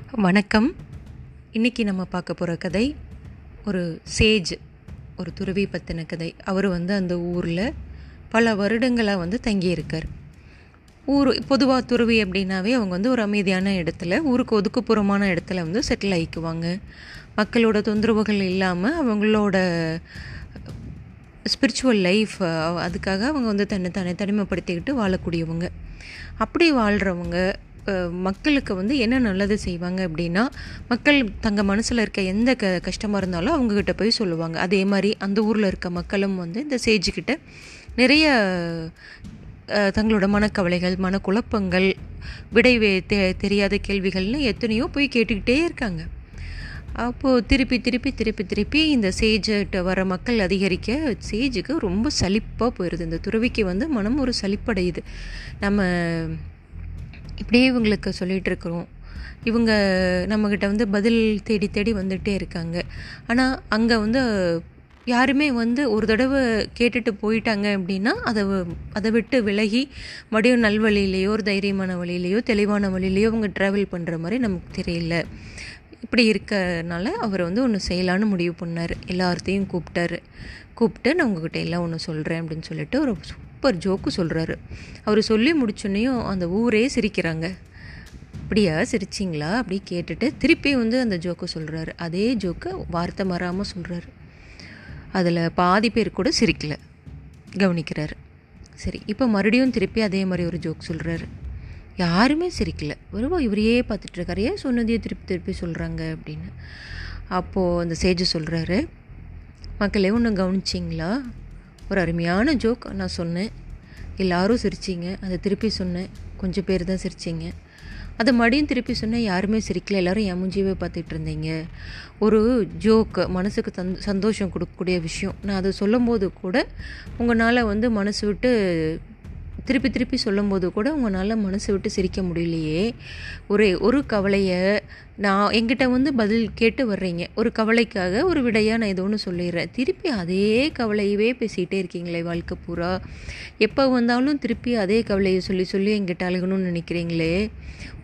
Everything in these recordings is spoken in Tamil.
வணக்கம். இன்றைக்கி நம்ம பார்க்க போகிற கதை ஒரு சேஜ் ஒரு துறவி பற்றின கதை. அவர் வந்து அந்த ஊரில் பல வருடங்களாக வந்து தங்கியிருக்கார். ஊர் பொதுவாக துறவி அப்படின்னாவே அவங்க வந்து ஒரு அமைதியான இடத்துல ஊருக்கு ஒதுக்குப்புறமான இடத்துல வந்து செட்டில் ஆகிக்குவாங்க மக்களோட தொந்தரவுகள் இல்லாமல் அவங்களோட ஸ்பிரிச்சுவல் லைஃப் அதுக்காக அவங்க வந்து தன்னை தன்னை தனிமைப்படுத்திக்கிட்டு வாழக்கூடியவங்க. அப்படி வாழ்கிறவங்க மக்களுக்கு வந்து என்ன நல்லது செய்வாங்க அப்படின்னா மக்கள் தங்கள் மனசில் இருக்க எந்த க கஷ்டமாக இருந்தாலும் அவங்கக்கிட்ட போய் சொல்லுவாங்க. அதே மாதிரி அந்த ஊரில் இருக்க மக்களும் வந்து இந்த சேஜுக்கிட்ட நிறைய தங்களோட மனக்கவலைகள் மனக்குழப்பங்கள் விடை தெ தெரியாத கேள்விகள்னு எத்தனையோ போய் கேட்டுக்கிட்டே இருக்காங்க. அப்போது திருப்பி திருப்பி திருப்பி திருப்பி இந்த சேஜிட்ட வர மக்கள் அதிகரிக்க சேஜுக்கு ரொம்ப சலிப்பாக போயிடுது இந்த துறவிக்கு வந்து மனம் ஒரு சலிப்படையுது. நம்ம இப்படியே இவங்களுக்கு சொல்லிகிட்டு இருக்கிறோம் இவங்க நம்மக்கிட்ட வந்து பதில் தேடி தேடி வந்துகிட்டே இருக்காங்க. ஆனால் அங்கே வந்து யாருமே வந்து ஒரு தடவை கேட்டுட்டு போயிட்டாங்க அப்படின்னா அதை அதை விட்டு விலகி மறுபடியும் நல்வழியிலையோ ஒரு தைரியமான வழியிலையோ தெளிவான வழியிலையோ அவங்க ட்ராவல் பண்ணுற மாதிரி நமக்கு தெரியல. இப்படி இருக்கனால அவர் வந்து ஒன்று செய்யலான்னு முடிவு பண்ணார். எல்லார்த்தையும் கூப்பிட்டாரு. கூப்பிட்டு நான் உங்ககிட்ட எல்லாம் ஒன்று சொல்கிறேன் அப்படின்னு சொல்லிட்டு ஒரு சூப்பர் ஜோக்கு சொல்கிறாரு அவர் சொல்லி முடிச்சோன்னையும் அந்த ஊரே சிரிக்கிறாங்க. அப்படியா சிரிச்சிங்களா? அப்படி கேட்டுட்டு திருப்பி வந்து அந்த ஜோக்கு சொல்கிறாரு அதே ஜோக்கு வார்த்தை மாறாமல் சொல்கிறாரு அதில் பாதி பேர் கூட சிரிக்கல. கவனிக்கிறாரு. சரி இப்போ மறுபடியும் திருப்பி அதே மாதிரி ஒரு ஜோக் சொல்கிறாரு யாருமே சிரிக்கல. வெறும் இவரையே பார்த்துட்ருக்காரு ஏன் சொன்னதையே திருப்பி திருப்பி சொல்கிறாங்க அப்படின்னு. அப்போது அந்த சேஜு சொல்கிறாரு மக்களே ஒன்று கவனிச்சிங்களா? ஒரு அருமையான ஜோக் நான் சொன்னேன். எல்லாரும் சிரிச்சிங்க. அதை திருப்பி சொன்னேன். கொஞ்சம் பேர் தான் சிரிச்சிங்க. அதை மறுபடியும் திருப்பி சொன்னேன் யாருமே சிரிக்கல. எல்லோரும் என் மூஞ்சியவே பார்த்துட்டு இருந்தீங்க. ஒரு ஜோக்கு மனசுக்கு தந் சந்தோஷம் கொடுக்கக்கூடிய விஷயம். நான் அதை சொல்லும்போது கூட உங்களால் வந்து மனசு விட்டு திருப்பி திருப்பி சொல்லும்போது கூட உங்களால் மனசு விட்டு சிரிக்க முடியலையே. ஒரு ஒரு கவலையை நான் எங்கிட்ட வந்து பதில் கேட்டு வர்றீங்க. ஒரு கவலைக்காக ஒரு விடையாக நான் ஏதோ ஒன்று சொல்லிடுறேன். திருப்பி அதே கவலையவே பேசிகிட்டே இருக்கீங்களே வாழ்க்கை பூரா. எப்போ வந்தாலும் திருப்பி அதே கவலையை சொல்லி சொல்லி எங்கிட்ட அழுகணும்னு நினைக்கிறீங்களே.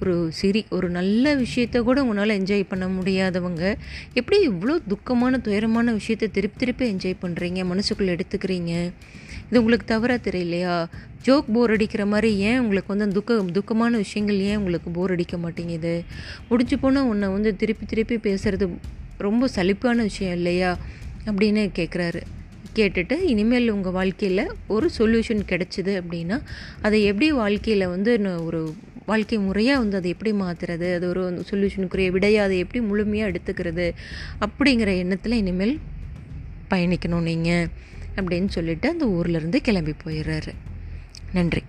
ஒரு சிரி ஒரு நல்ல விஷயத்த கூட உங்களால் என்ஜாய் பண்ண முடியாதவங்க எப்படி இவ்வளோ துக்கமான துயரமான விஷயத்த திருப்பி திருப்பி என்ஜாய் பண்ணுறீங்க மனசுக்குள்ளே எடுத்துக்கிறீங்க. இது உங்களுக்கு தவறாக தெரியலையா? ஜோக் போர் அடிக்கிற மாதிரி ஏன் உங்களுக்கு வந்து துக்க துக்கமான விஷயங்கள் ஏன் உங்களுக்கு போர் அடிக்க மாட்டேங்குது? முடிஞ்சு போனால் உன்னை வந்து திருப்பி திருப்பி பேசுகிறது ரொம்ப சலிப்பான விஷயம் இல்லையா? அப்படின்னு கேட்குறாரு கேட்டுட்டு இனிமேல் உங்கள் வாழ்க்கையில் ஒரு சொல்யூஷன் கிடச்சிது அப்படின்னா அதை எப்படி வாழ்க்கையில் வந்து ஒரு வாழ்க்கை முறையாக வந்து அதை எப்படி மாற்றுறது அது ஒரு சொல்யூஷனுக்குரிய விடையாக அதை எப்படி முழுமையாக எடுத்துக்கிறது? அப்படிங்கிற எண்ணத்தில் இனிமேல் பயணிக்கணும் நீங்கள் அப்படின்னு சொல்லிட்டு அந்த ஊர்லேருந்து கிளம்பி போயிடுறாரு. நன்றி.